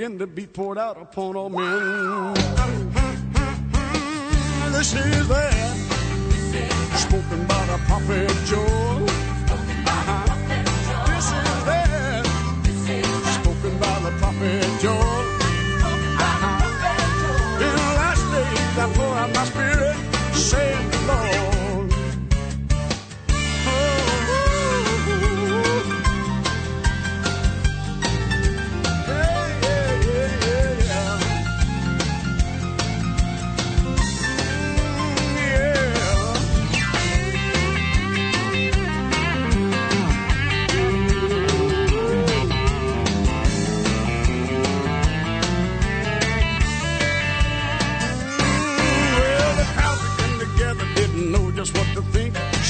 Holy to be poured out upon all men. This is that spoken by the prophet Joel. This is that spoken by the prophet Joel. In the last days I pour out my spirit, saith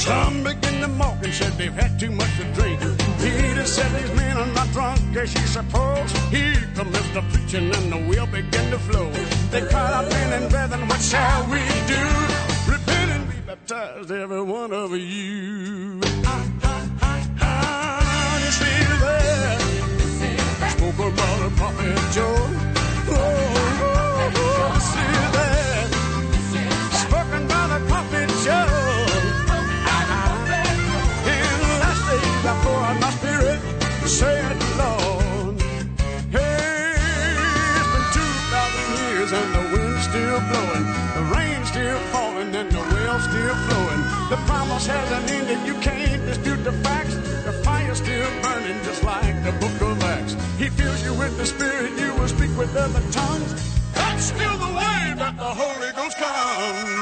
Some began to mock and said they've had too much to drink. Peter said these men are not drunk as you suppose. Here commenced the preaching and the wheel begin to flow. They cried out, men and brethren, what shall we do? Repent and be baptized, every one of you. Ah, ah, ah, ah, this is that spoke about the prophet Joel. The Lord. Hey, it's been two thousand years and the wind's still blowing, the rain's still falling and the well's still flowing. The promise hasn't ended, you can't dispute the facts. The fire's still burning just like the book of Acts. He fills you with the Spirit, you will speak with other tongues. That's still the way that the Holy Ghost comes.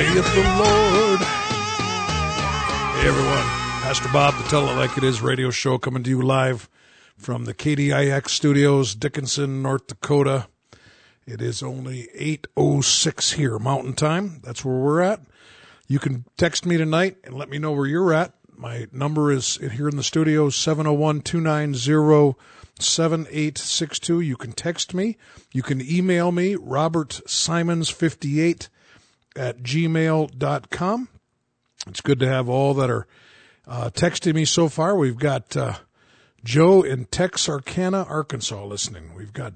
Saith the Lord. Hey everyone, Pastor Bob, the Tell It Like It Is radio show coming to you live from the KDIX studios, Dickinson, North Dakota. It is only 8.06 here, Mountain Time. That's where we're at. You can text me tonight and let me know where you're at. My number is here in the studio, 701-290-7862. You can text me. You can email me, robertsimons58 at gmail.com. It's good to have all that are uh, texting me so far. We've got uh, Joe in Texarkana, Arkansas, listening. We've got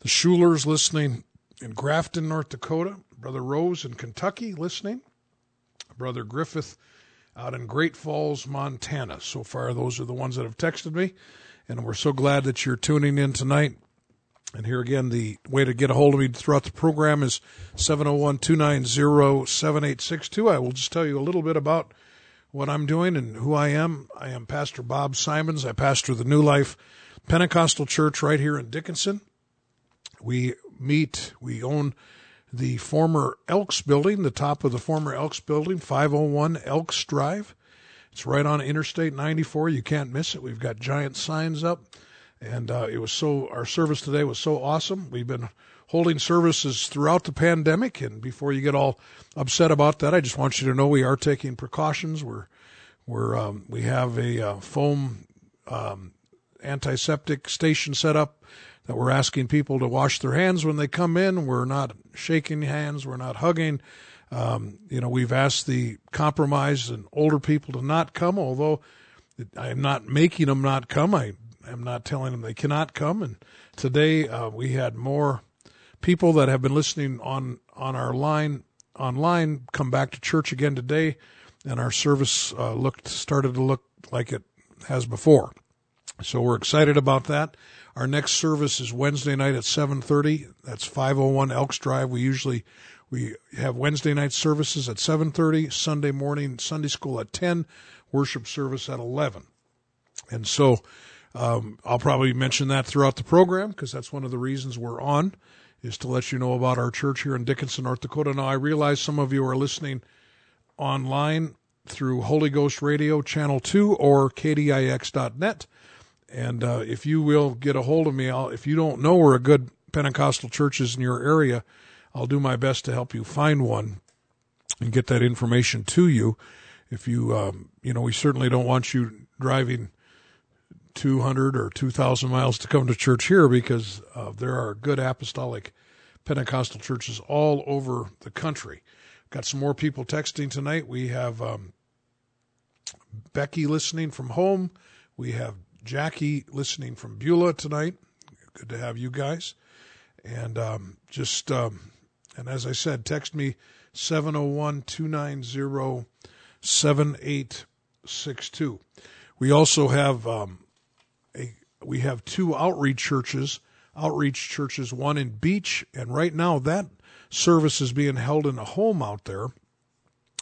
the Schulers listening in Grafton, North Dakota. Brother Rose in Kentucky listening. Brother Griffith out in Great Falls, Montana. So far, those are the ones that have texted me. And we're so glad that you're tuning in tonight. And here again, the way to get a hold of me throughout the program is 701-290-7862. I will just tell you a little bit about what I'm doing and who I am. I am Pastor Bob Simons. I pastor the New Life Pentecostal Church right here in Dickinson. We meet, we own the former Elks building, the top of the former Elks building, 501 Elks Drive. It's right on Interstate 94. You can't miss it. We've got giant signs up. And uh, it was so. Our service today was so awesome. We've been holding services throughout the pandemic, and before you get all upset about that, I just want you to know we are taking precautions. We're we're um, we have a uh, foam um, antiseptic station set up that we're asking people to wash their hands when they come in. We're not shaking hands. We're not hugging. Um, you know, we've asked the compromised and older people to not come, although I am not making them not come. I am not telling them they cannot come. And today uh, we had more people that have been listening on on our line online come back to church again today, and our service uh, looked started to look like it has before. So we're excited about that. Our next service is Wednesday night at 7:30. That's 501 Elks Drive. We usually we have Wednesday night services at 7:30, Sunday morning Sunday school at 10, worship service at 11. And so um, I'll probably mention that throughout the program because that's one of the reasons we're on is to let you know about our church here in Dickinson, North Dakota. Now I realize some of you are listening online through Holy Ghost Radio Channel 2 or KDIX.net. And uh, if you will get a hold of me, I'll, if you don't know where a good Pentecostal church is in your area, I'll do my best to help you find one and get that information to you. If you, um, you know, we certainly don't want you driving 200 or 2,000 miles to come to church here because uh, there are good apostolic Pentecostal churches all over the country. Got some more people texting tonight. We have um, Becky listening from home. We have Jackie listening from Beulah tonight. Good to have you guys. And um, just, um, and as I said, text me 701 290 7862. We also have um, we have two outreach churches, outreach churches, one in Beach, and right now that service is being held in a home out there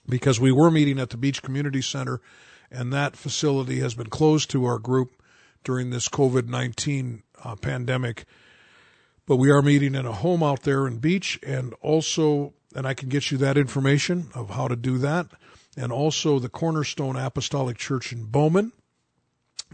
because we were meeting at the Beach Community Center, and that facility has been closed to our group during this COVID 19 uh, pandemic. But we are meeting in a home out there in Beach, and also, and I can get you that information of how to do that, and also the Cornerstone Apostolic Church in Bowman.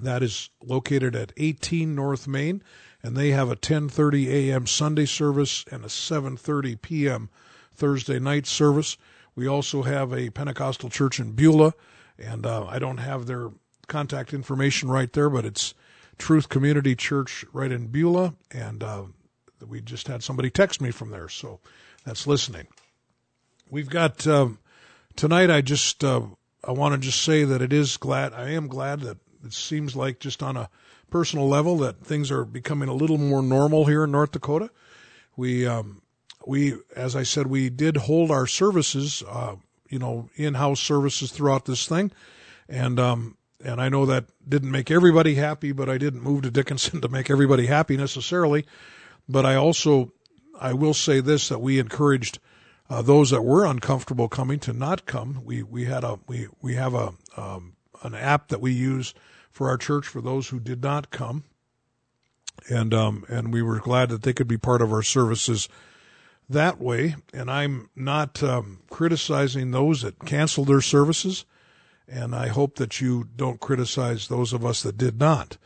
That is located at 18 North Main, and they have a 10:30 a.m. Sunday service and a 7:30 p.m. Thursday night service. We also have a Pentecostal church in Beulah, and uh, I don't have their contact information right there, but it's Truth Community Church right in Beulah, and uh, we just had somebody text me from there, so that's listening. We've got um, tonight. I just uh, I want to just say that it is glad I am glad that it seems like just on a personal level that things are becoming a little more normal here in North Dakota. We um, we as I said we did hold our services, uh, you know, in-house services throughout this thing, and um, and I know that didn't make everybody happy, but I didn't move to Dickinson to make everybody happy necessarily. But I also, I will say this, that we encouraged uh, those that were uncomfortable coming to not come. We, we had a, we, we have a, um, an app that we use for our church for those who did not come. And, um, and we were glad that they could be part of our services that way. And I'm not, um, criticizing those that canceled their services and I hope that you don't criticize those of us that did not,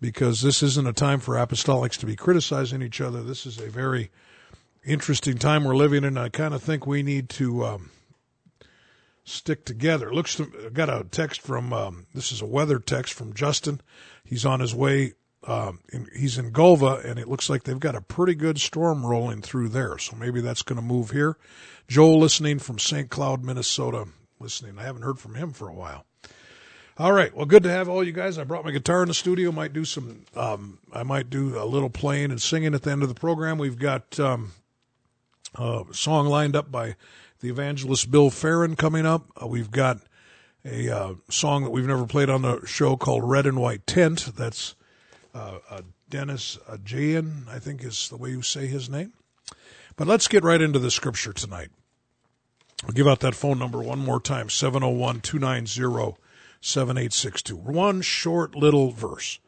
because this isn't a time for apostolics to be criticizing each other. This is a very interesting time we're living in. I kind of think we need to um, stick together. Looks to, got a text from um, this is a weather text from Justin. He's on his way. Um, in, he's in Golva, and it looks like they've got a pretty good storm rolling through there. So maybe that's going to move here. Joel, listening from St. Cloud, Minnesota listening. I haven't heard from him for a while. All right. Well, good to have all you guys. I brought my guitar in the studio. Might do some. Um, I might do a little playing and singing at the end of the program. We've got um, a song lined up by the evangelist Bill Farron coming up. Uh, we've got a uh, song that we've never played on the show called "Red and White Tent." That's uh, uh Dennis Jayan, I think is the way you say his name. But let's get right into the scripture tonight. I'll give out that phone number one more time 701 290 7862. One short little verse.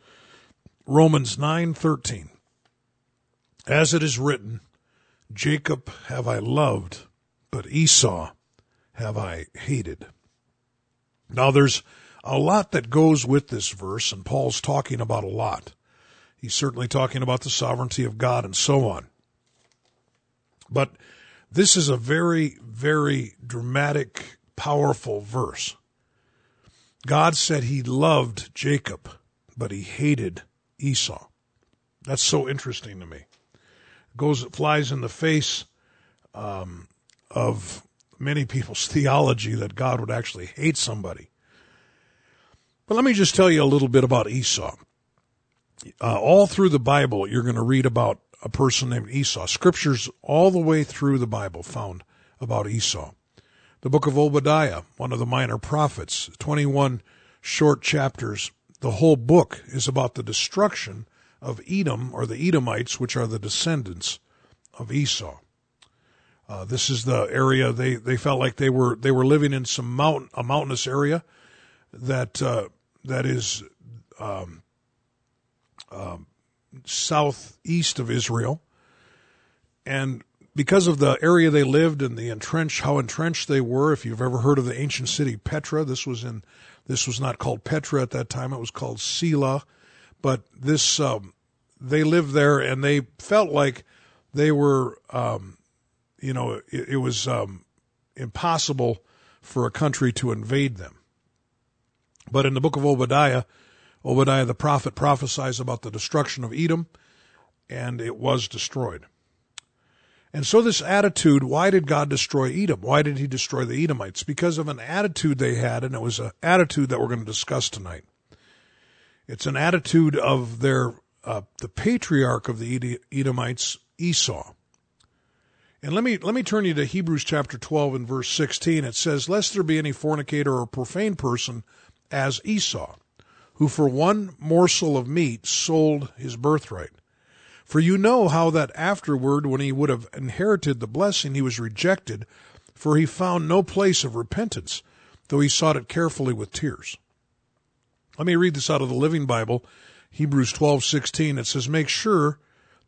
Romans 9:13. As it is written, Jacob have I loved, but Esau have I hated. Now there's a lot that goes with this verse and Paul's talking about a lot. He's certainly talking about the sovereignty of God and so on. But this is a very, very dramatic, powerful verse. God said he loved Jacob, but he hated Esau. That's so interesting to me. It goes, it flies in the face um, of many people's theology that God would actually hate somebody. But let me just tell you a little bit about Esau. Uh, all through the Bible, you're going to read about a person named Esau. Scriptures all the way through the Bible found about Esau. The book of Obadiah, one of the minor prophets, 21 short chapters. The whole book is about the destruction of Edom or the Edomites, which are the descendants of Esau. Uh, this is the area they, they felt like they were they were living in some mountain a mountainous area that uh, that is um, um, southeast of Israel, and because of the area they lived and the entrenched how entrenched they were. If you've ever heard of the ancient city Petra, this was in this was not called Petra at that time; it was called Sela. But this um, they lived there, and they felt like they were, um, you know, it, it was um, impossible for a country to invade them. But in the book of Obadiah, Obadiah the prophet prophesies about the destruction of Edom, and it was destroyed. And so, this attitude why did God destroy Edom? Why did he destroy the Edomites? Because of an attitude they had, and it was an attitude that we're going to discuss tonight. It's an attitude of their, uh, the patriarch of the Edomites, Esau. And let me, let me turn you to Hebrews chapter 12 and verse 16. It says, Lest there be any fornicator or profane person as Esau who for one morsel of meat sold his birthright. For you know how that afterward, when he would have inherited the blessing, he was rejected, for he found no place of repentance, though he sought it carefully with tears. Let me read this out of the Living Bible, Hebrews 12:16. It says, "Make sure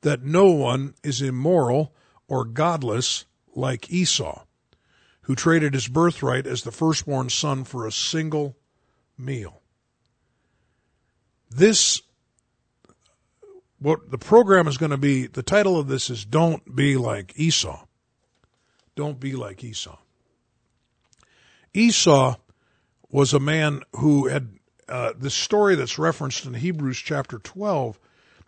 that no one is immoral or godless like Esau, who traded his birthright as the firstborn son for a single meal." This, what the program is going to be, the title of this is Don't Be Like Esau. Don't be like Esau. Esau was a man who had, uh, the story that's referenced in Hebrews chapter 12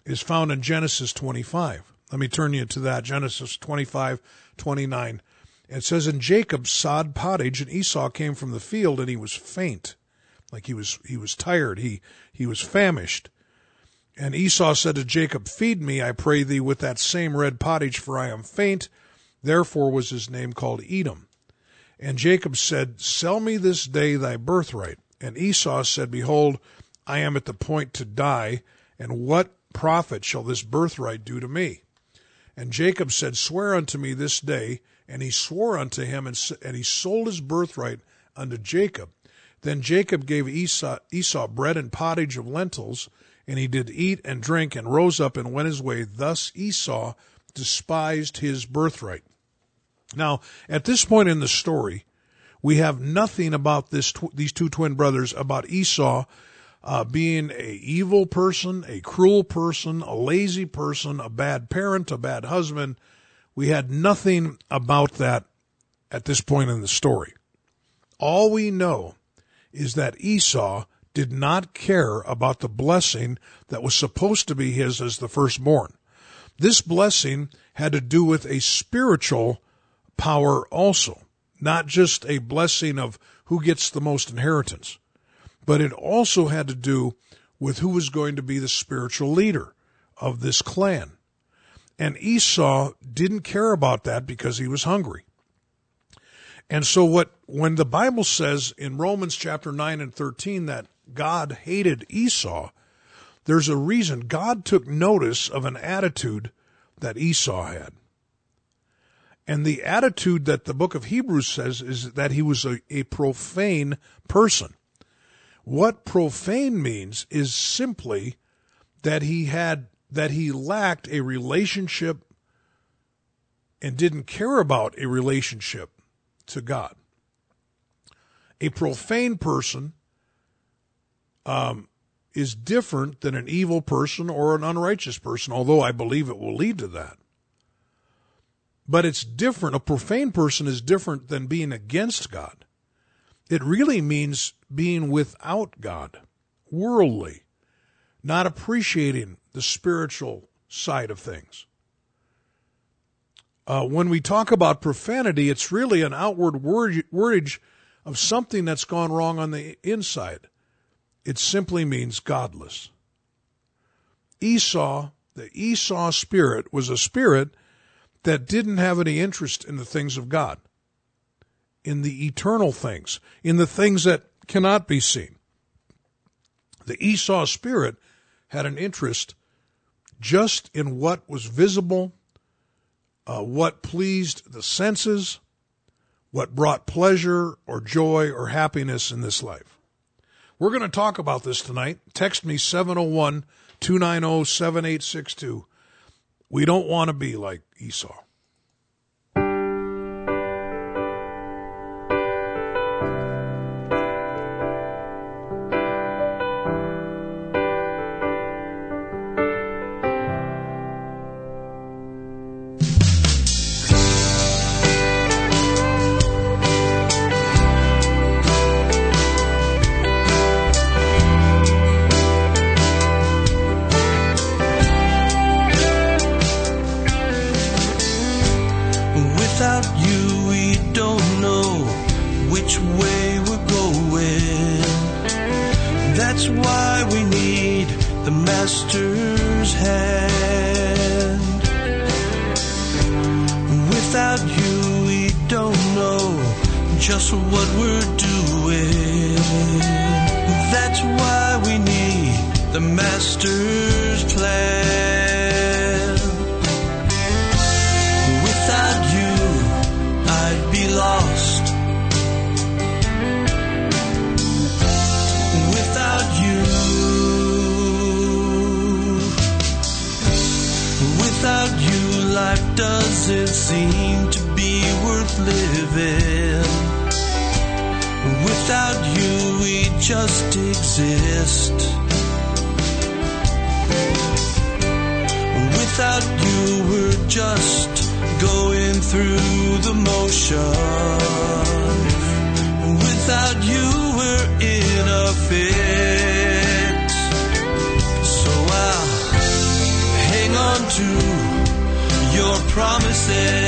is found in Genesis 25. Let me turn you to that. Genesis 25, 29. It says, And Jacob sod pottage, and Esau came from the field, and he was faint. Like he was he was tired. He he was famished. And esau said to jacob feed me i pray thee with that same red pottage for i am faint therefore was his name called edom. And jacob said sell me this day thy birthright and esau said behold i am at the point to die and what profit shall this birthright do to me and jacob said swear unto me this day and he swore unto him and, and he sold his birthright unto jacob then Jacob gave Esau, Esau bread and pottage of lentils, and he did eat and drink and rose up and went his way. Thus Esau despised his birthright. Now, at this point in the story, we have nothing about this these two twin brothers about Esau uh, being a evil person, a cruel person, a lazy person, a bad parent, a bad husband. We had nothing about that at this point in the story. All we know is that Esau did not care about the blessing that was supposed to be his as the firstborn. This blessing had to do with a spiritual power also, not just a blessing of who gets the most inheritance, but it also had to do with who was going to be the spiritual leader of this clan. And Esau didn't care about that because he was hungry. And so what when the Bible says in Romans chapter 9 and 13 that God hated Esau, there's a reason. God took notice of an attitude that Esau had. And the attitude that the book of Hebrews says is that he was a, a profane person. What profane means is simply that he had that he lacked a relationship and didn't care about a relationship to God. A profane person um, is different than an evil person or an unrighteous person, although I believe it will lead to that. But it's different. A profane person is different than being against God. It really means being without God, worldly, not appreciating the spiritual side of things. Uh, when we talk about profanity, it's really an outward word, wordage of something that's gone wrong on the inside. It simply means godless. Esau, the Esau spirit, was a spirit that didn't have any interest in the things of God, in the eternal things, in the things that cannot be seen. The Esau spirit had an interest just in what was visible, uh, what pleased the senses, what brought pleasure or joy or happiness in this life. We're going to talk about this tonight. Text me 701 290 7862. We don't want to be like Esau. Promises.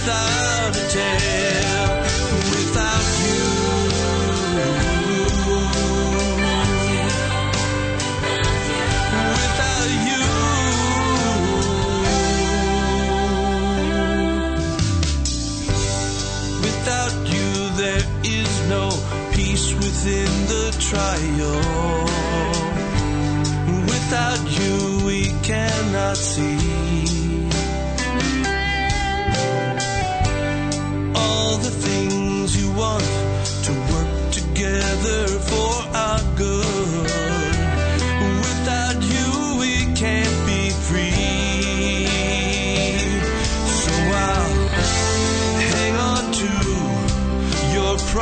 Without a tail. Without you. Without you. Without you, there is no peace within the trial.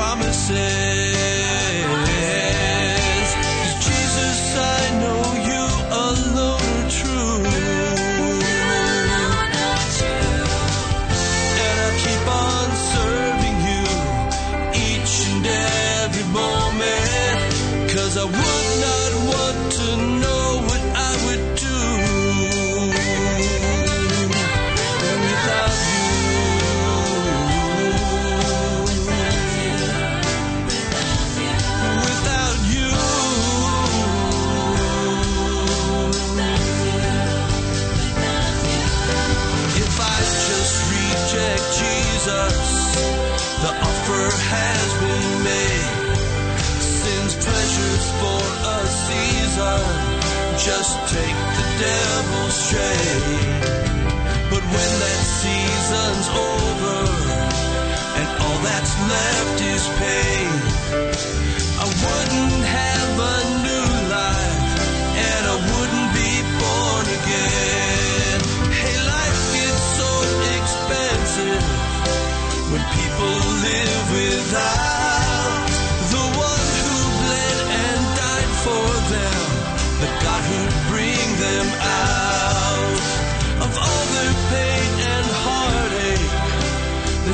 Promises. Devil's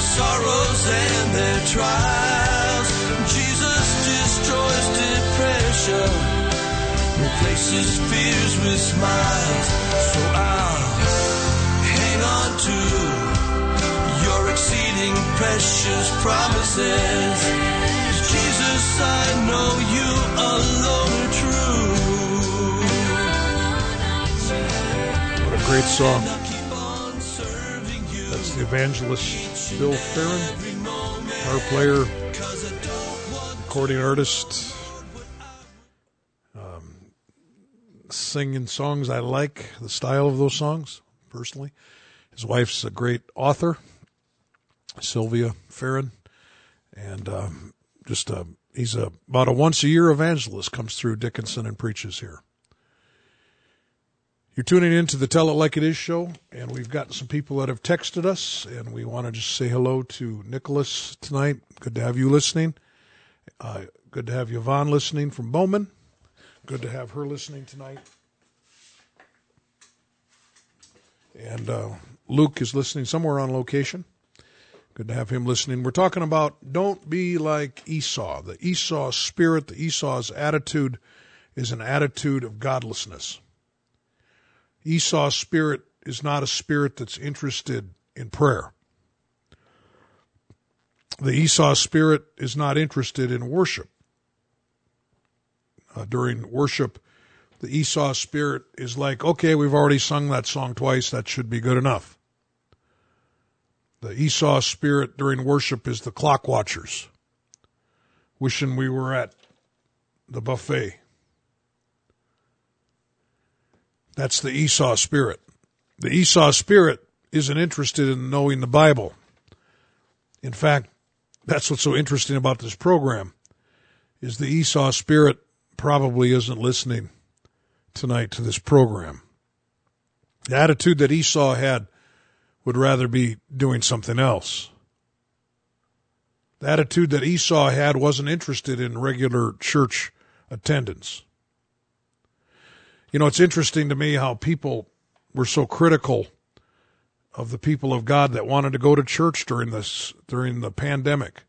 sorrows and their trials. Jesus destroys depression, replaces fears with smiles. So I'll hang on to your exceeding precious promises. Jesus, I know you alone are true. What a great song. I'll keep on serving you. That's the evangelist Bill Farron, our player, recording artist, um, singing songs I like, the style of those songs, personally. His wife's a great author, Sylvia Farron, and um, just a, he's a, about a once a year evangelist, comes through Dickinson and preaches here. You're tuning in to the Tell It Like It Is show, and we've got some people that have texted us, and we want to just say hello to Nicholas tonight. Good to have you listening. Uh, good to have Yvonne listening from Bowman. Good to have her listening tonight. And uh, Luke is listening somewhere on location. Good to have him listening. We're talking about don't be like Esau. The Esau spirit, the Esau's attitude is an attitude of godlessness. Esau's spirit is not a spirit that's interested in prayer. The Esau spirit is not interested in worship. Uh, during worship, the Esau spirit is like, okay, we've already sung that song twice, that should be good enough. The Esau spirit during worship is the clock watchers, wishing we were at the buffet. That's the Esau spirit. The Esau spirit isn't interested in knowing the Bible. In fact, that's what's so interesting about this program is the Esau spirit probably isn't listening tonight to this program. The attitude that Esau had would rather be doing something else. The attitude that Esau had wasn't interested in regular church attendance. You know, it's interesting to me how people were so critical of the people of God that wanted to go to church during this during the pandemic.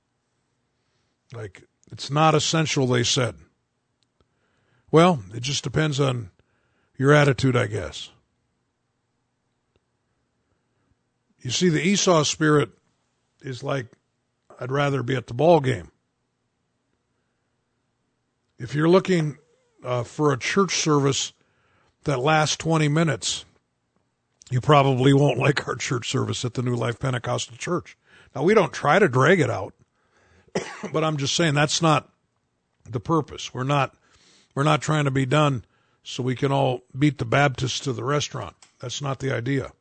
Like it's not essential, they said. Well, it just depends on your attitude, I guess. You see, the Esau spirit is like, I'd rather be at the ball game. If you're looking uh, for a church service that last 20 minutes, you probably won't like our church service at the New Life Pentecostal Church. Now, we don't try to drag it out, but I'm just saying that's not the purpose. We're not we're not trying to be done so we can all beat the Baptists to the restaurant. That's not the idea.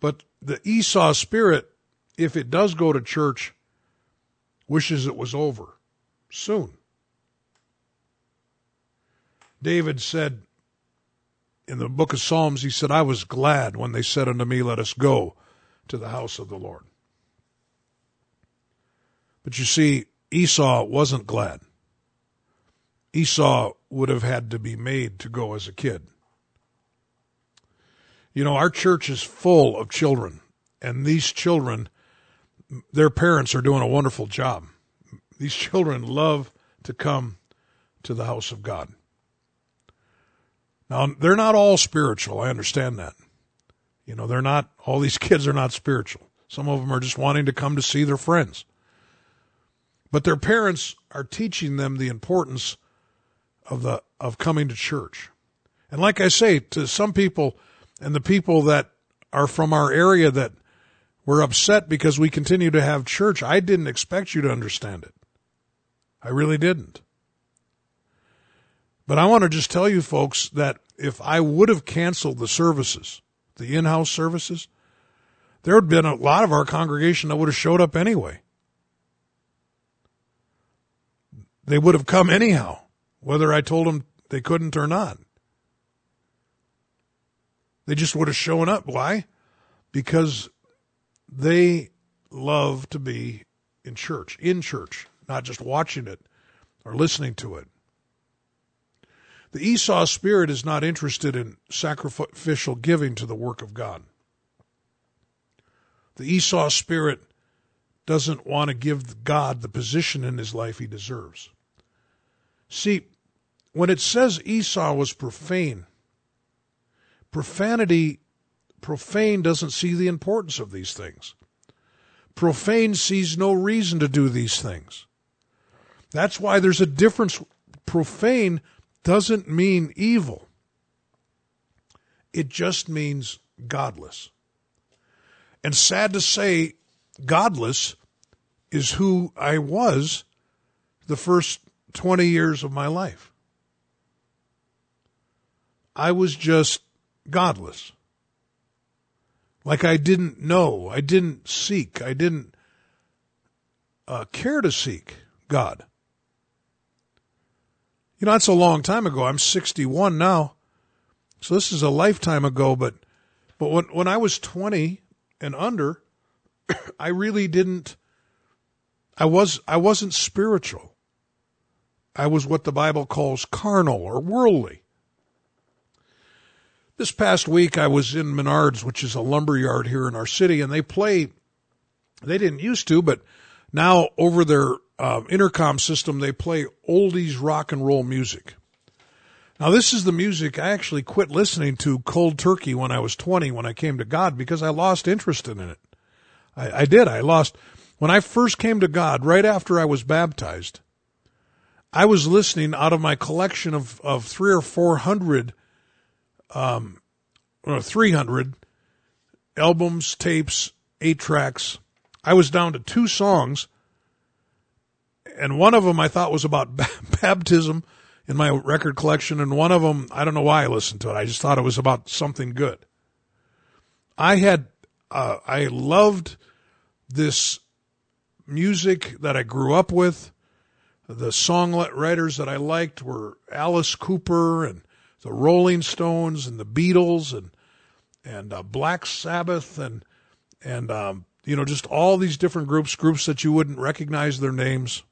But the Esau spirit, if it does go to church, wishes it was over soon. David said in the book of Psalms, he said, I was glad when they said unto me, Let us go to the house of the Lord. But you see, Esau wasn't glad. Esau would have had to be made to go as a kid. You know, our church is full of children, and these children, their parents are doing a wonderful job. These children love to come to the house of God. Now, they're not all spiritual. I understand that. You know, they're not, all these kids are not spiritual. Some of them are just wanting to come to see their friends. But their parents are teaching them the importance of the, of coming to church. And like I say, to some people and the people that are from our area that were upset because we continue to have church, I didn't expect you to understand it. I really didn't. But I want to just tell you folks that if I would have canceled the services, the in-house services, there would have been a lot of our congregation that would have showed up anyway. They would have come anyhow, whether I told them they couldn't or not. They just would have shown up. Why? Because they love to be in church, in church, not just watching it or listening to it. The Esau spirit is not interested in sacrificial giving to the work of God. The Esau spirit doesn't want to give God the position in his life he deserves. See, when it says Esau was profane, profanity, profane doesn't see the importance of these things. Profane sees no reason to do these things. That's why there's a difference. Profane doesn't mean evil. It just means godless. And sad to say, godless is who I was the first 20 years of my life. I was just godless. Like I didn't know, I didn't seek, I didn't uh, care to seek God. You know, that's a long time ago. I'm 61 now. So this is a lifetime ago, but but when when I was 20 and under, I really didn't I was I wasn't spiritual. I was what the Bible calls carnal or worldly. This past week, I was in Menards, which is a lumber yard here in our city, and they play, they didn't used to, but now over their uh, intercom system, they play oldies rock and roll music. Now, this is the music I actually quit listening to cold turkey when I was 20 when I came to God because I lost interest in it. I, I did. I lost, when I first came to God, right after I was baptized, I was listening out of my collection of, of three or four hundred, um, or 300 albums, tapes, eight tracks. I was down to two songs, and one of them I thought was about baptism in my record collection, and one of them, I don't know why I listened to it. I just thought it was about something good. I had, uh, I loved this music that I grew up with the songwriters that I liked were Alice Cooper and the Rolling Stones and the Beatles and and uh, Black Sabbath and and um, you know just all these different groups, groups that you wouldn't recognize their names.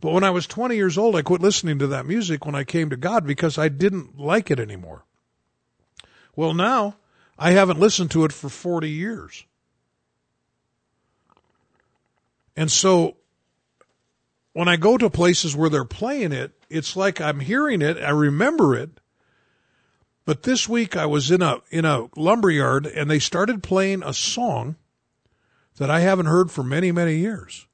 But when I was 20 years old, I quit listening to that music when I came to God because I didn't like it anymore. Well, now I haven't listened to it for 40 years. And so when I go to places where they're playing it, it's like I'm hearing it, I remember it. But this week I was in a in a lumberyard and they started playing a song that I haven't heard for many many years.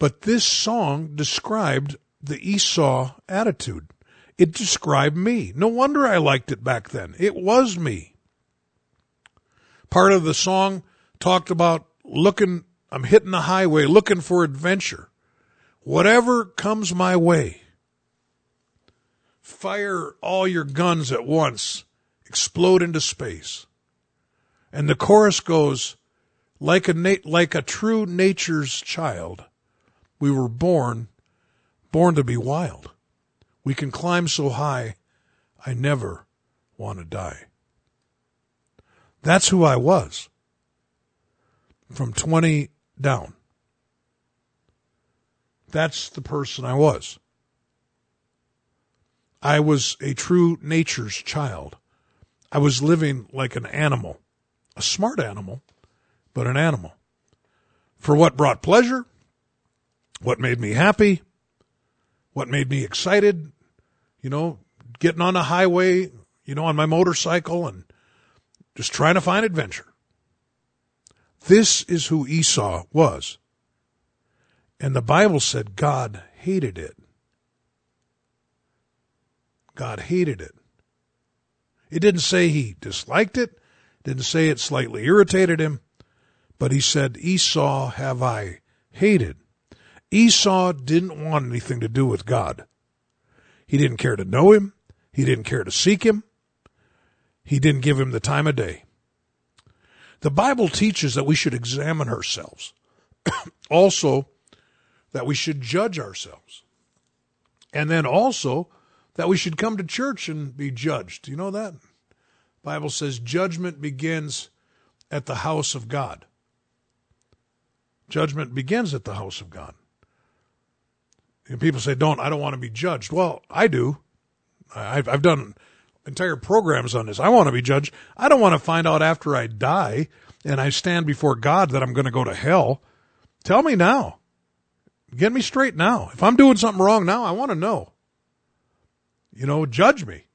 But this song described the Esau attitude. It described me. No wonder I liked it back then. It was me. Part of the song talked about looking I'm hitting the highway looking for adventure. Whatever comes my way, fire all your guns at once, explode into space. And the chorus goes, like a na- like a true nature's child, we were born, born to be wild. We can climb so high, I never want to die. That's who I was. From 20 down. That's the person I was. I was a true nature's child. I was living like an animal, a smart animal, but an animal. For what brought pleasure, what made me happy, what made me excited, you know, getting on a highway, you know, on my motorcycle and just trying to find adventure. This is who Esau was. And the Bible said God hated it. God hated it. It didn't say he disliked it, didn't say it slightly irritated him, but he said, Esau have I hated. Esau didn't want anything to do with God. He didn't care to know him. He didn't care to seek him. He didn't give him the time of day. The Bible teaches that we should examine ourselves. also, that we should judge ourselves. And then also that we should come to church and be judged. Do You know that? Bible says judgment begins at the house of God. Judgment begins at the house of God. And people say, "Don't I don't want to be judged." Well, I do. I've I've done entire programs on this. I want to be judged. I don't want to find out after I die and I stand before God that I'm going to go to hell. Tell me now. Get me straight now. If I'm doing something wrong now, I want to know. You know, judge me.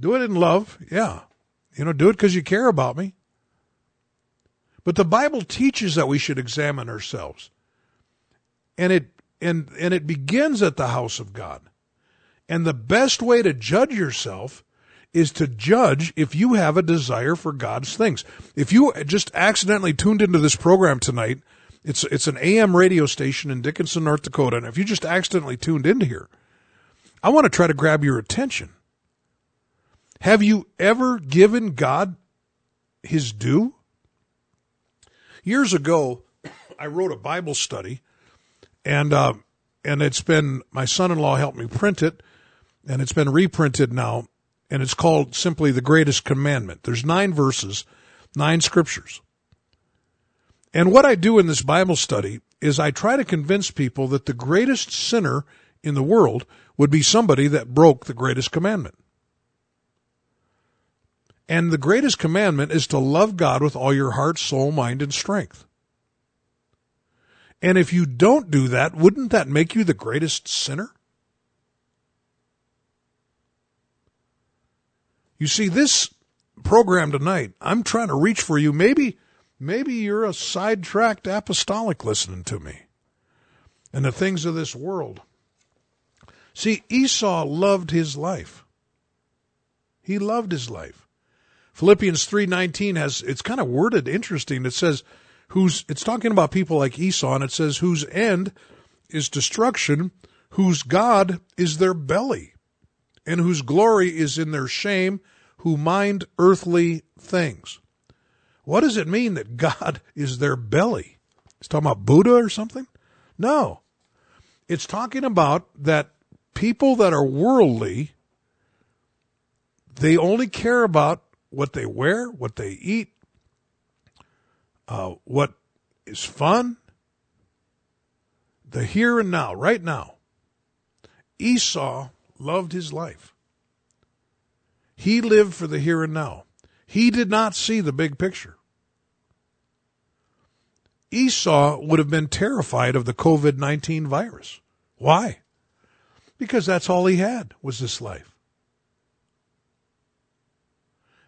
Do it in love. Yeah. You know, do it because you care about me. But the Bible teaches that we should examine ourselves. And it and and it begins at the house of God. And the best way to judge yourself is to judge if you have a desire for God's things. If you just accidentally tuned into this program tonight, it's it's an AM radio station in Dickinson, North Dakota, and if you just accidentally tuned into here, I want to try to grab your attention. Have you ever given God his due? Years ago, I wrote a Bible study, and uh, and it's been my son-in-law helped me print it, and it's been reprinted now, and it's called simply the Greatest Commandment. There's nine verses, nine scriptures, and what I do in this Bible study is I try to convince people that the greatest sinner in the world would be somebody that broke the greatest commandment. And the greatest commandment is to love God with all your heart, soul, mind, and strength. And if you don't do that, wouldn't that make you the greatest sinner? You see, this program tonight, I'm trying to reach for you. Maybe, maybe you're a sidetracked apostolic listening to me and the things of this world. See, Esau loved his life. He loved his life. Philippians 3:19 has it's kind of worded interesting. It says whose it's talking about people like Esau and it says whose end is destruction, whose god is their belly, and whose glory is in their shame, who mind earthly things. What does it mean that God is their belly? It's talking about Buddha or something? No. It's talking about that people that are worldly, they only care about what they wear, what they eat, uh, what is fun, the here and now, right now. Esau loved his life. He lived for the here and now. He did not see the big picture. Esau would have been terrified of the COVID 19 virus. Why? Because that's all he had was this life.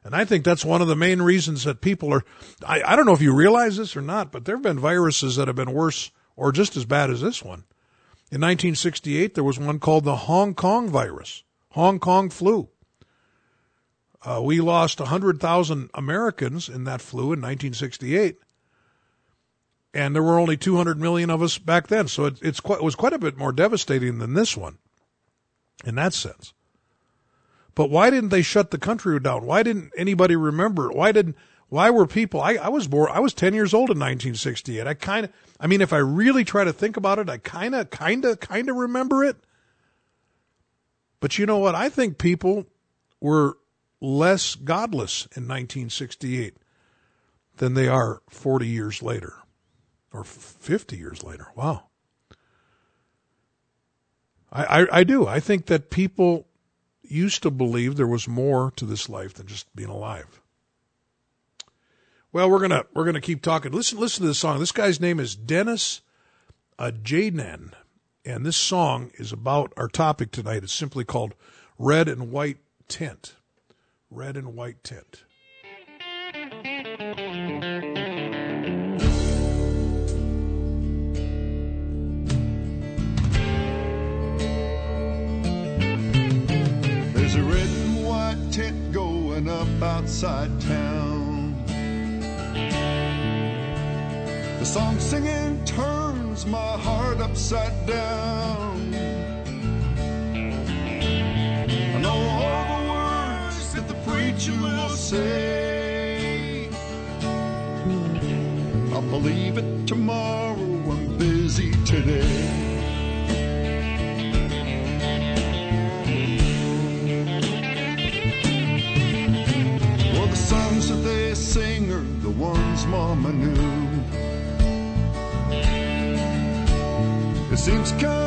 And I think that's one of the main reasons that people are, I, I don't know if you realize this or not, but there have been viruses that have been worse or just as bad as this one. In 1968, there was one called the Hong Kong virus, Hong Kong flu. Uh, we lost 100,000 Americans in that flu in 1968. And there were only 200 million of us back then. So it, it's quite, it was quite a bit more devastating than this one in that sense. But why didn't they shut the country down? Why didn't anybody remember? Why didn't why were people I, I was born I was ten years old in nineteen sixty eight. I kinda I mean if I really try to think about it, I kinda kinda kinda remember it. But you know what? I think people were less godless in nineteen sixty eight than they are forty years later. Or fifty years later. Wow. I, I, I do. I think that people used to believe there was more to this life than just being alive. Well, we're gonna we're gonna keep talking. Listen, listen to this song. This guy's name is Dennis uh, Jaden, and this song is about our topic tonight. It's simply called "Red and White Tent." Red and White Tent. Outside town. The song singing turns my heart upside down. I know all the words that the preacher will say. I'll believe it tomorrow. I'm busy today. Mama knew. It seems kind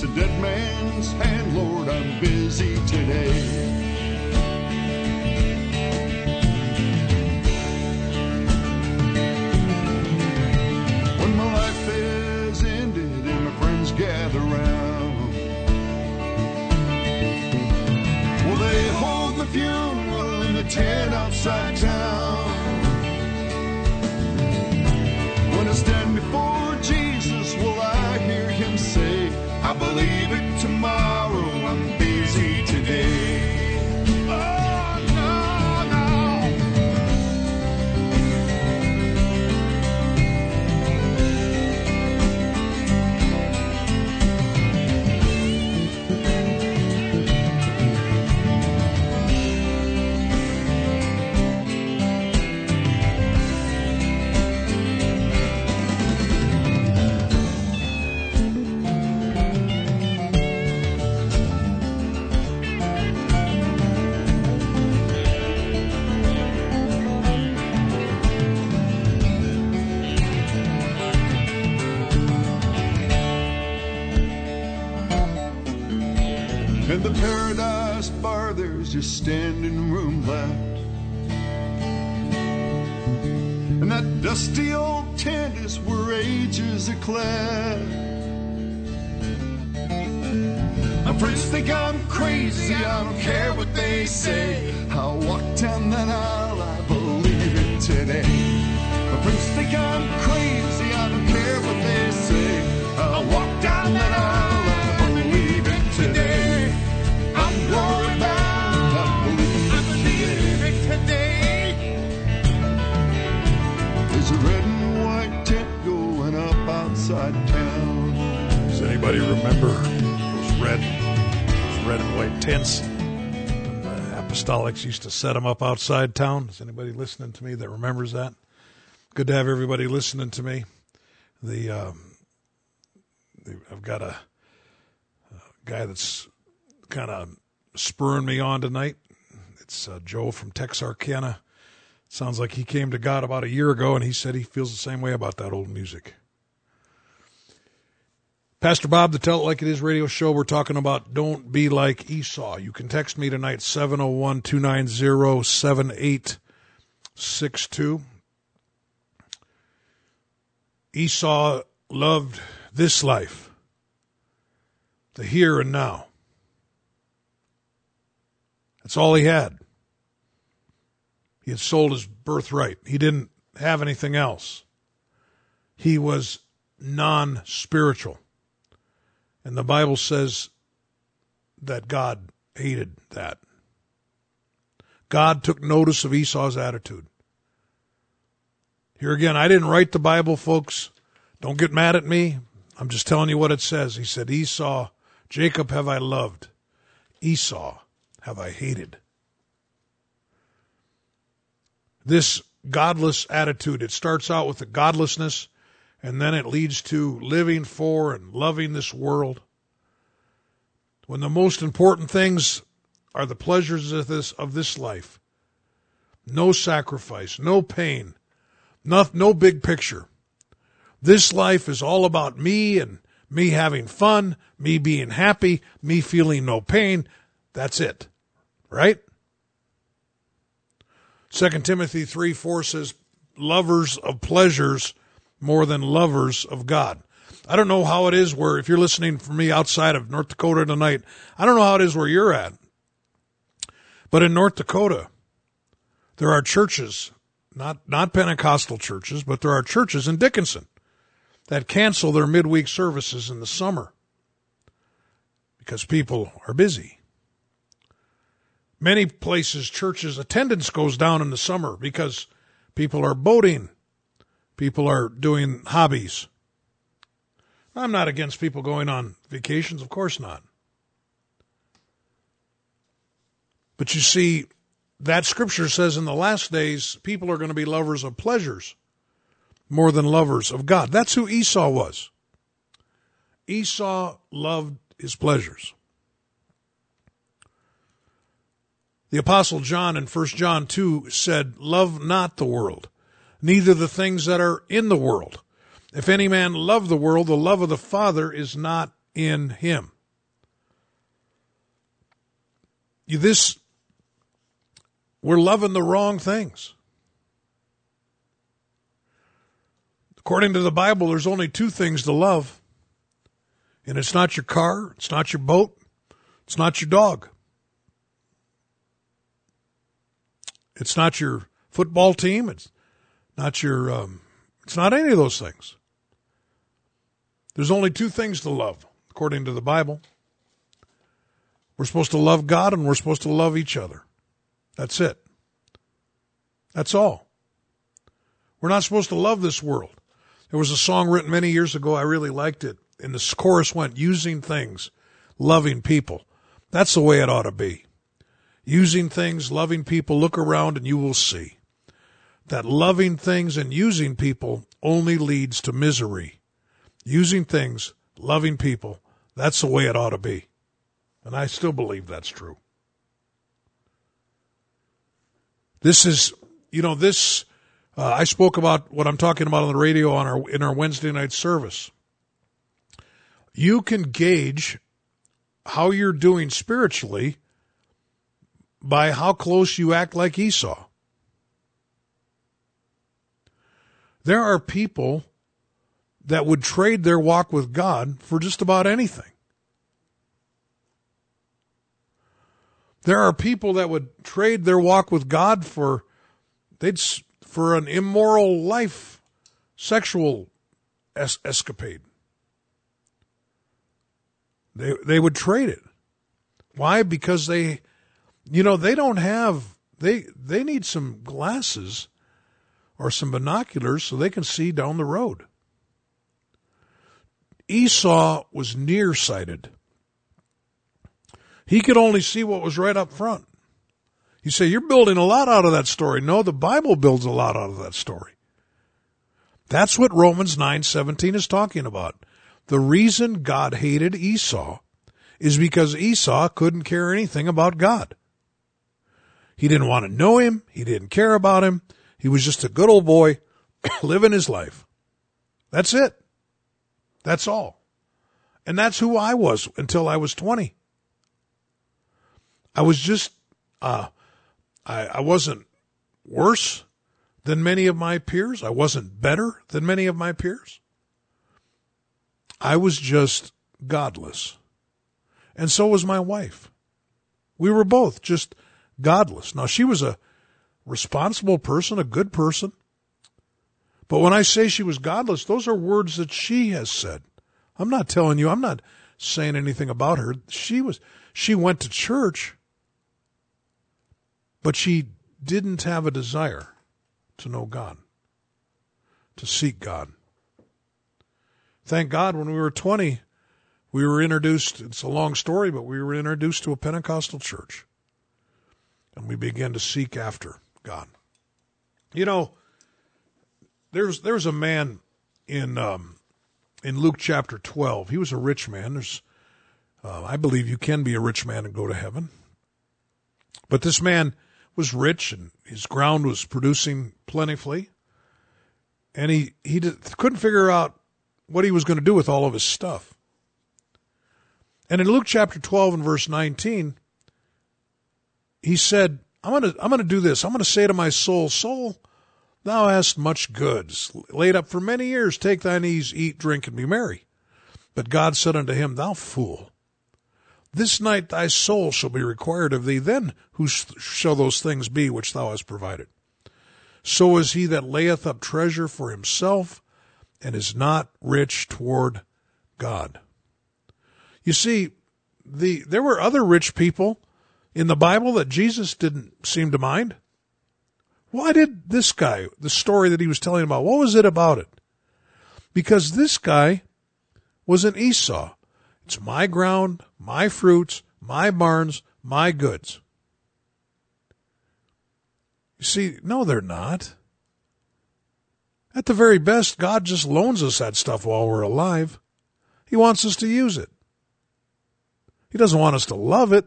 It's a dead man's hand, Lord, I'm busy there's apostolics used to set them up outside town. Is anybody listening to me that remembers that? Good to have everybody listening to me. The, um, the I've got a, a guy that's kind of spurring me on tonight. It's uh, Joe from Texarkana. Sounds like he came to God about a year ago, and he said he feels the same way about that old music. Pastor Bob, the Tell It Like It Is radio show, we're talking about Don't Be Like Esau. You can text me tonight, 701 290 7862. Esau loved this life, the here and now. That's all he had. He had sold his birthright. He didn't have anything else. He was non spiritual. And the Bible says that God hated that. God took notice of Esau's attitude. Here again, I didn't write the Bible, folks. Don't get mad at me. I'm just telling you what it says. He said, Esau, Jacob have I loved, Esau have I hated. This godless attitude, it starts out with the godlessness and then it leads to living for and loving this world. When the most important things are the pleasures of this of this life. No sacrifice, no pain, no, no big picture. This life is all about me and me having fun, me being happy, me feeling no pain. That's it. Right? 2 Timothy 3 4 says, lovers of pleasures more than lovers of God. I don't know how it is where, if you're listening for me outside of North Dakota tonight, I don't know how it is where you're at. But in North Dakota, there are churches, not, not Pentecostal churches, but there are churches in Dickinson that cancel their midweek services in the summer because people are busy. Many places, churches' attendance goes down in the summer because people are boating, people are doing hobbies. I'm not against people going on vacations, of course not. But you see, that scripture says in the last days, people are going to be lovers of pleasures more than lovers of God. That's who Esau was. Esau loved his pleasures. The apostle John in 1 John 2 said, love not the world, neither the things that are in the world. If any man love the world, the love of the Father is not in him. This, we're loving the wrong things. According to the Bible, there's only two things to love. And it's not your car, it's not your boat, it's not your dog. It's not your football team, it's not your um, it's not any of those things. There's only two things to love, according to the Bible. We're supposed to love God and we're supposed to love each other. That's it. That's all. We're not supposed to love this world. There was a song written many years ago. I really liked it. And the chorus went, using things, loving people. That's the way it ought to be. Using things, loving people. Look around and you will see that loving things and using people only leads to misery. Using things, loving people, that's the way it ought to be. And I still believe that's true. This is, you know, this uh, I spoke about what I'm talking about on the radio on our in our Wednesday night service. You can gauge how you're doing spiritually by how close you act like Esau. There are people that would trade their walk with God for just about anything. There are people that would trade their walk with God for they'd for an immoral life, sexual es- escapade. They they would trade it. Why? Because they, you know, they don't have they they need some glasses or some binoculars so they can see down the road. Esau was nearsighted. He could only see what was right up front. You say, you're building a lot out of that story. No, the Bible builds a lot out of that story. That's what Romans 9:17 is talking about. The reason God hated Esau is because Esau couldn't care anything about God. He didn't want to know him, he didn't care about him. He was just a good old boy living his life. That's it. That's all. And that's who I was until I was 20. I was just uh, I, I wasn't worse than many of my peers. I wasn't better than many of my peers. I was just godless. And so was my wife. We were both just godless. Now, she was a responsible person, a good person. But when I say she was godless, those are words that she has said. I'm not telling you, I'm not saying anything about her. She was, she went to church, but she didn't have a desire to know God, to seek God. Thank God when we were 20, we were introduced, it's a long story, but we were introduced to a Pentecostal church. And we began to seek after God. You know, there's there's a man in um, in Luke chapter 12. He was a rich man. There's, uh, I believe you can be a rich man and go to heaven. But this man was rich and his ground was producing plentifully. And he, he did, couldn't figure out what he was going to do with all of his stuff. And in Luke chapter 12 and verse 19, he said, I'm going to, I'm going to do this. I'm going to say to my soul, soul, thou hast much goods laid up for many years. Take thine ease, eat, drink, and be merry. But God said unto him, thou fool, this night thy soul shall be required of thee. Then whose shall those things be which thou hast provided? So is he that layeth up treasure for himself and is not rich toward God. You see, the there were other rich people in the Bible that Jesus didn't seem to mind. Why did this guy, the story that he was telling about, what was it about it? Because this guy was an Esau. It's my ground, my fruits, my barns, my goods. You see, no, they're not. At the very best, God just loans us that stuff while we're alive. He wants us to use it. He doesn't want us to love it.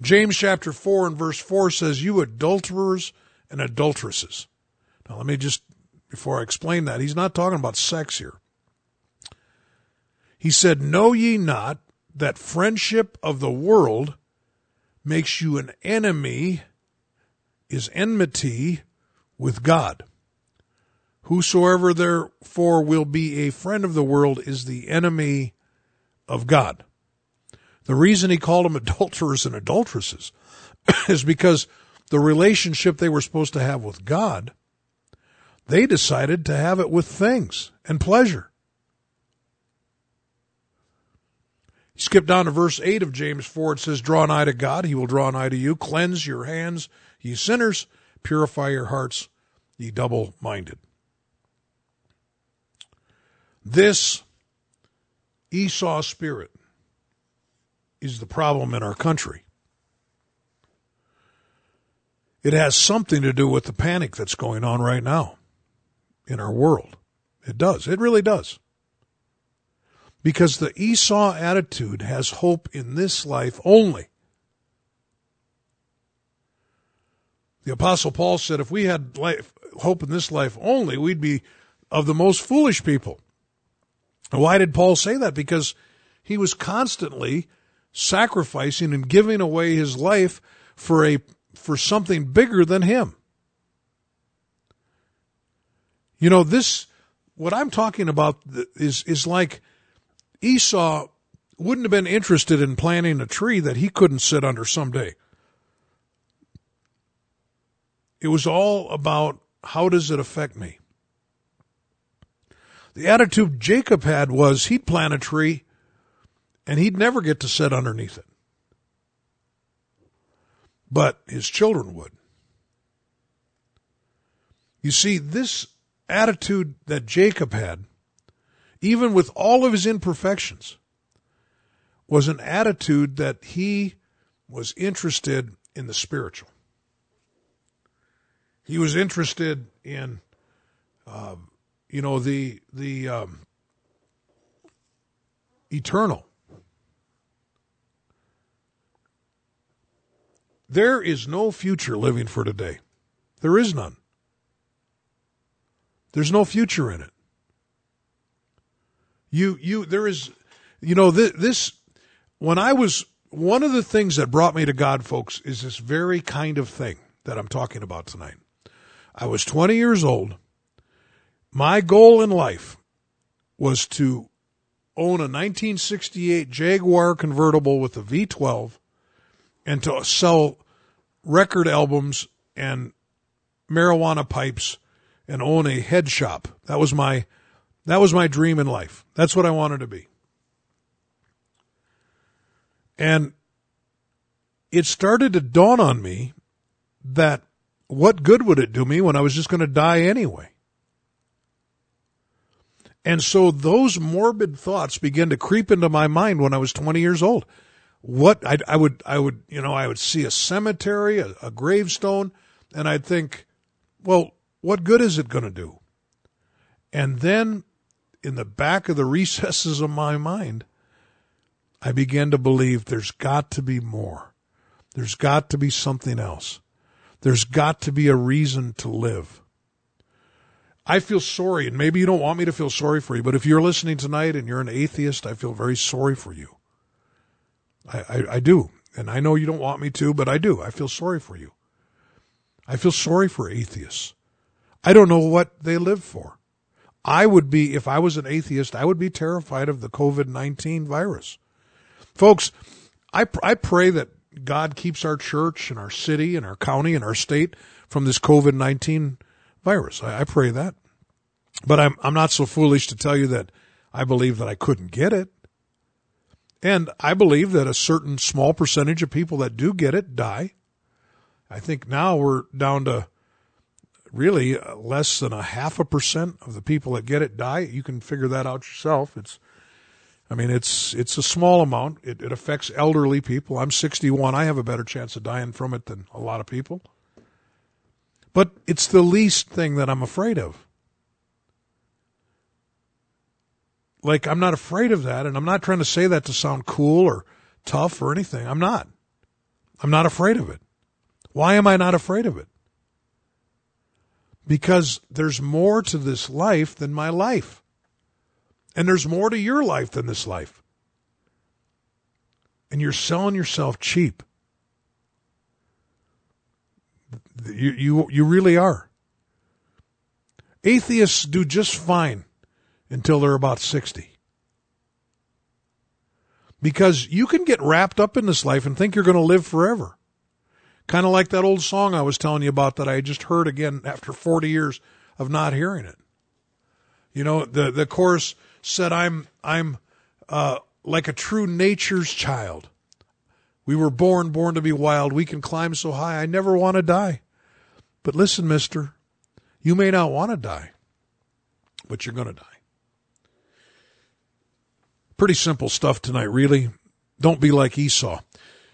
James chapter 4 and verse 4 says, You adulterers and adulteresses. Now, let me just, before I explain that, he's not talking about sex here. He said, Know ye not that friendship of the world makes you an enemy, is enmity with God. Whosoever therefore will be a friend of the world is the enemy of God. The reason he called them adulterers and adulteresses is because the relationship they were supposed to have with God, they decided to have it with things and pleasure. Skip down to verse 8 of James 4. It says, Draw nigh to God, he will draw nigh to you. Cleanse your hands, ye sinners. Purify your hearts, ye double minded. This Esau spirit is the problem in our country. It has something to do with the panic that's going on right now in our world. It does. It really does. Because the Esau attitude has hope in this life only. The apostle Paul said if we had life, hope in this life only, we'd be of the most foolish people. Why did Paul say that? Because he was constantly sacrificing and giving away his life for a for something bigger than him. You know, this what I'm talking about is is like Esau wouldn't have been interested in planting a tree that he couldn't sit under someday. It was all about how does it affect me? The attitude Jacob had was he'd plant a tree and he'd never get to sit underneath it. But his children would. You see, this attitude that Jacob had, even with all of his imperfections, was an attitude that he was interested in the spiritual. He was interested in, uh, you know, the the um, eternal. There is no future living for today. There is none. There's no future in it. You, you, there is, you know, this, this, when I was, one of the things that brought me to God, folks, is this very kind of thing that I'm talking about tonight. I was 20 years old. My goal in life was to own a 1968 Jaguar convertible with a V12 and to sell record albums and marijuana pipes and own a head shop. That was my that was my dream in life. That's what I wanted to be. And it started to dawn on me that what good would it do me when I was just going to die anyway? And so those morbid thoughts began to creep into my mind when I was 20 years old what I, I would I would you know I would see a cemetery, a, a gravestone, and I'd think, well, what good is it going to do? And then in the back of the recesses of my mind, I began to believe there's got to be more. There's got to be something else. There's got to be a reason to live. I feel sorry, and maybe you don't want me to feel sorry for you, but if you're listening tonight and you're an atheist, I feel very sorry for you. I, I, I do. And I know you don't want me to, but I do. I feel sorry for you. I feel sorry for atheists. I don't know what they live for. I would be, if I was an atheist, I would be terrified of the COVID 19 virus. Folks, I, I pray that God keeps our church and our city and our county and our state from this COVID 19 virus. I, I pray that. But I'm, I'm not so foolish to tell you that I believe that I couldn't get it. And I believe that a certain small percentage of people that do get it die. I think now we're down to really less than a half a percent of the people that get it die. You can figure that out yourself. It's I mean, it's it's a small amount. It, it affects elderly people. I'm 61. I have a better chance of dying from it than a lot of people. But it's the least thing that I'm afraid of. Like I'm not afraid of that, and I'm not trying to say that to sound cool or tough or anything. I'm not. I'm not afraid of it. Why am I not afraid of it? Because there's more to this life than my life. And there's more to your life than this life. And you're selling yourself cheap. You, you, you really are. Atheists do just fine until they're about 60. Because you can get wrapped up in this life and think you're going to live forever. Kind of like that old song I was telling you about that I just heard again after 40 years of not hearing it. You know, the, the chorus said, I'm, I'm, uh, like a true nature's child. We were born, born to be wild. We can climb so high. I never want to die. But listen, mister, you may not want to die, but you're going to die. Pretty simple stuff tonight, really. Don't be like Esau.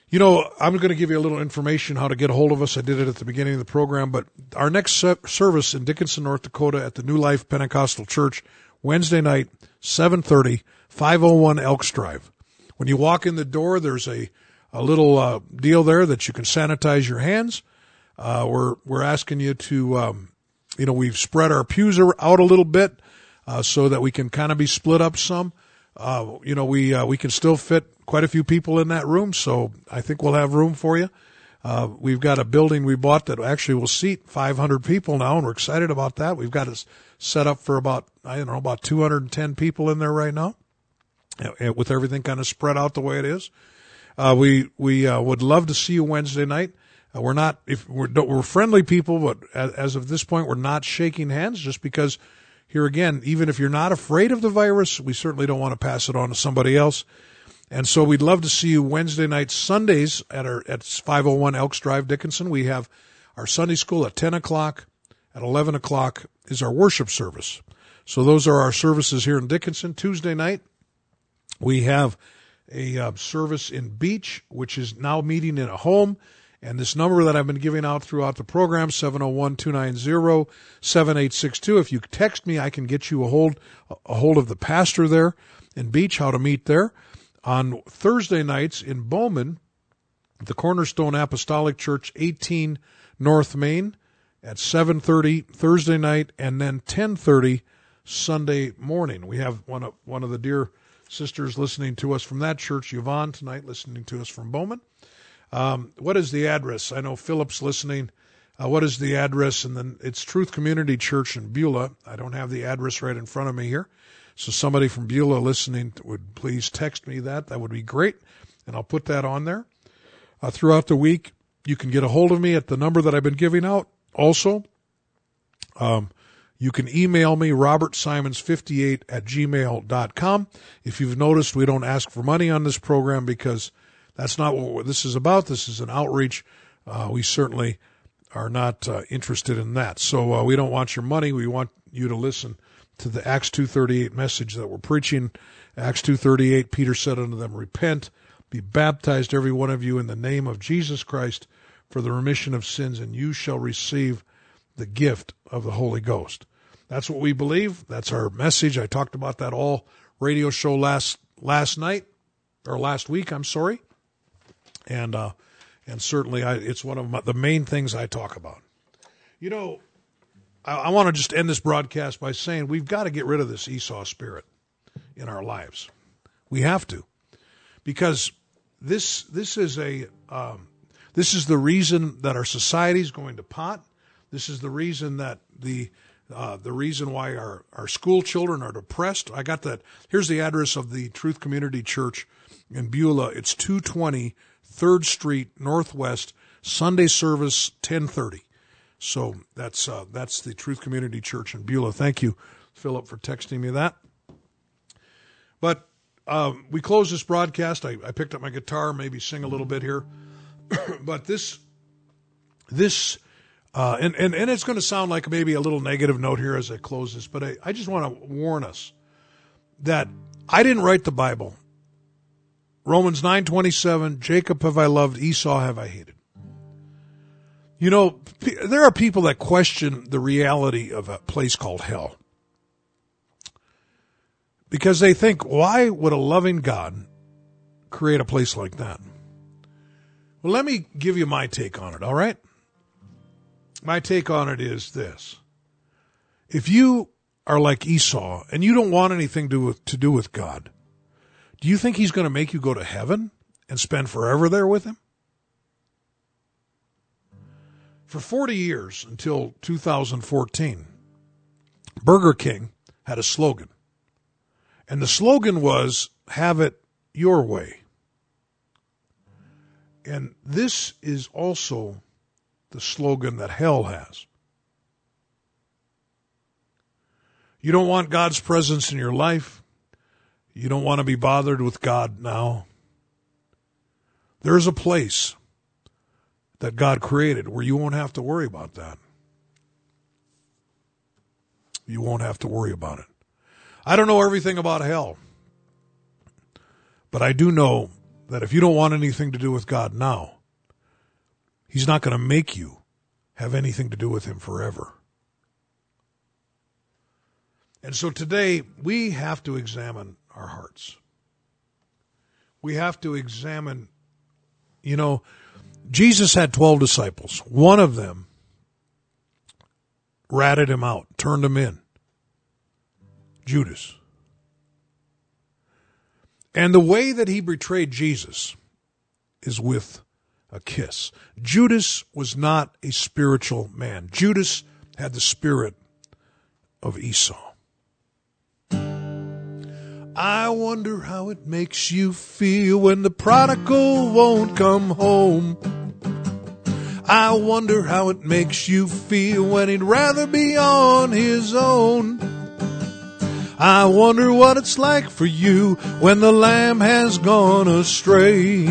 You know, I'm going to give you a little information how to get a hold of us. I did it at the beginning of the program, but our next service in Dickinson, North Dakota at the New Life Pentecostal Church, Wednesday night, 7:30, 501 Elks Drive. When you walk in the door, there's a a little uh, deal there that you can sanitize your hands. Uh, we're we're asking you to, um, you know, we've spread our pews out a little bit uh, so that we can kind of be split up some. Uh, you know, we uh, we can still fit quite a few people in that room, so I think we'll have room for you. Uh, we've got a building we bought that actually will seat 500 people now, and we're excited about that. We've got it set up for about I don't know about 210 people in there right now, with everything kind of spread out the way it is. Uh, we we uh, would love to see you Wednesday night. Uh, we're not if we're we're friendly people, but as, as of this point, we're not shaking hands just because. Here again, even if you're not afraid of the virus, we certainly don't want to pass it on to somebody else. And so we'd love to see you Wednesday night, Sundays at our at 501 Elks Drive, Dickinson. We have our Sunday school at 10 o'clock. At 11 o'clock is our worship service. So those are our services here in Dickinson. Tuesday night, we have a uh, service in Beach, which is now meeting in a home. And this number that I've been giving out throughout the program, 701-290-7862. If you text me, I can get you a hold, a hold of the pastor there in Beach, how to meet there. On Thursday nights in Bowman, the Cornerstone Apostolic Church, 18 North Main at 7:30 Thursday night and then 10:30 Sunday morning. We have one of one of the dear sisters listening to us from that church, Yvonne, tonight listening to us from Bowman. Um, what is the address? I know Philip's listening. Uh, what is the address? And then it's Truth Community Church in Beulah. I don't have the address right in front of me here. So somebody from Beulah listening would please text me that. That would be great. And I'll put that on there. Uh, throughout the week, you can get a hold of me at the number that I've been giving out. Also, um, you can email me, robertsimons58 at gmail.com. If you've noticed, we don't ask for money on this program because that's not what this is about. This is an outreach. Uh, we certainly are not uh, interested in that. So uh, we don't want your money. We want you to listen to the Acts 2:38 message that we're preaching. Acts 2:38 Peter said unto them, "Repent, be baptized every one of you in the name of Jesus Christ for the remission of sins and you shall receive the gift of the Holy Ghost. That's what we believe. That's our message. I talked about that all radio show last last night or last week. I'm sorry, and uh, and certainly I, it's one of my, the main things I talk about. You know, I, I want to just end this broadcast by saying we've got to get rid of this Esau spirit in our lives. We have to, because this this is a um, this is the reason that our society is going to pot. This is the reason that the uh, the reason why our, our school children are depressed. I got that. Here's the address of the Truth Community Church in Beulah. It's 220 3rd Street Northwest, Sunday service 1030. So that's uh, that's the Truth Community Church in Beulah. Thank you, Philip, for texting me that. But um, we close this broadcast. I, I picked up my guitar, maybe sing a little bit here. but this this uh, and, and, and it's going to sound like maybe a little negative note here as I close this, but I, I just want to warn us that I didn't write the Bible. Romans 9:27, Jacob have I loved, Esau have I hated. You know, there are people that question the reality of a place called hell. Because they think, why would a loving God create a place like that? Well, let me give you my take on it, all right? my take on it is this. If you are like Esau and you don't want anything to, to do with God, do you think he's going to make you go to heaven and spend forever there with him? For 40 years until 2014, Burger King had a slogan. And the slogan was, have it your way. And this is also the slogan that hell has. You don't want God's presence in your life. You don't want to be bothered with God now. There's a place that God created where you won't have to worry about that. You won't have to worry about it. I don't know everything about hell, but I do know that if you don't want anything to do with God now, He's not going to make you have anything to do with him forever. And so today we have to examine our hearts. We have to examine, you know, Jesus had 12 disciples. One of them ratted him out, turned him in. Judas. And the way that he betrayed Jesus is with a kiss. Judas was not a spiritual man. Judas had the spirit of Esau. I wonder how it makes you feel when the prodigal won't come home. I wonder how it makes you feel when he'd rather be on his own. I wonder what it's like for you when the lamb has gone astray.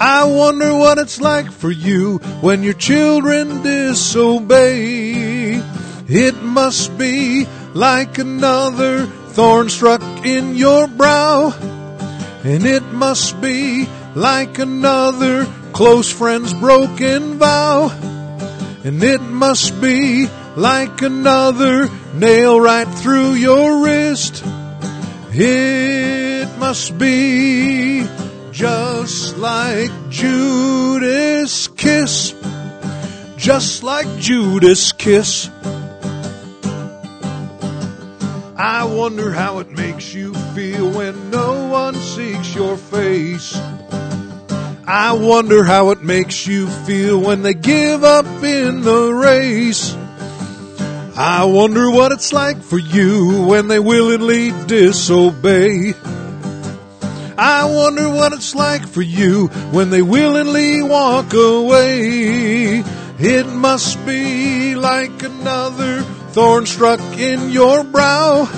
I wonder what it's like for you when your children disobey. It must be like another thorn struck in your brow. And it must be like another close friend's broken vow. And it must be like another nail right through your wrist. It must be just like Judas' kiss, just like Judas' kiss. I wonder how it makes you feel when no one seeks your face. I wonder how it makes you feel when they give up in the race. I wonder what it's like for you when they willingly disobey. I wonder what it's like for you when they willingly walk away. It must be like another thorn struck in your brow.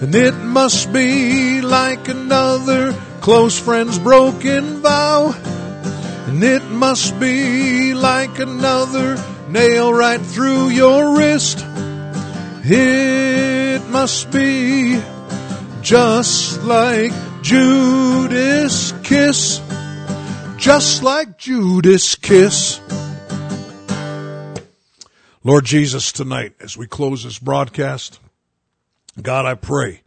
And it must be like another close friend's broken vow. And it must be like another nail right through your wrist. It must be just like Judas kiss, just like Judas kiss. Lord Jesus, tonight, as we close this broadcast, God, I pray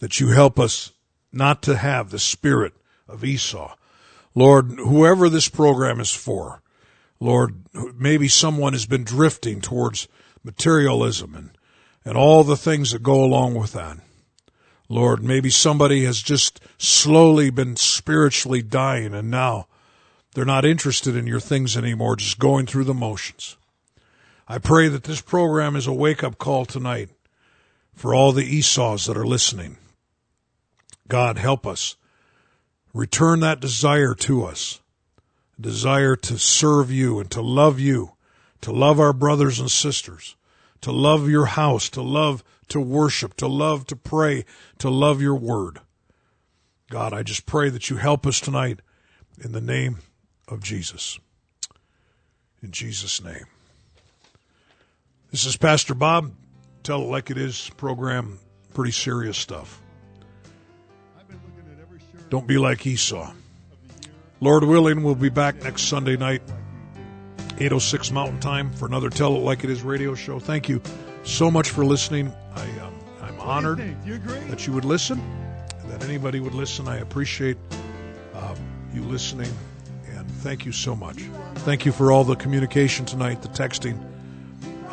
that you help us not to have the spirit of Esau. Lord, whoever this program is for, Lord, maybe someone has been drifting towards materialism and, and all the things that go along with that. Lord, maybe somebody has just slowly been spiritually dying and now they're not interested in your things anymore, just going through the motions. I pray that this program is a wake up call tonight for all the Esau's that are listening. God, help us. Return that desire to us. Desire to serve you and to love you, to love our brothers and sisters, to love your house, to love to worship, to love to pray, to love your word. God, I just pray that you help us tonight in the name of Jesus. In Jesus' name. This is Pastor Bob. Tell it like it is program. Pretty serious stuff. Don't be like Esau. Lord willing, we'll be back next Sunday night, 806 Mountain Time, for another Tell It Like It Is radio show. Thank you so much for listening. I, um, I'm honored that you would listen, that anybody would listen. I appreciate um, you listening, and thank you so much. Thank you for all the communication tonight, the texting.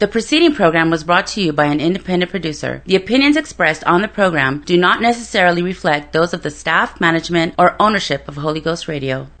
The preceding program was brought to you by an independent producer. The opinions expressed on the program do not necessarily reflect those of the staff, management, or ownership of Holy Ghost Radio.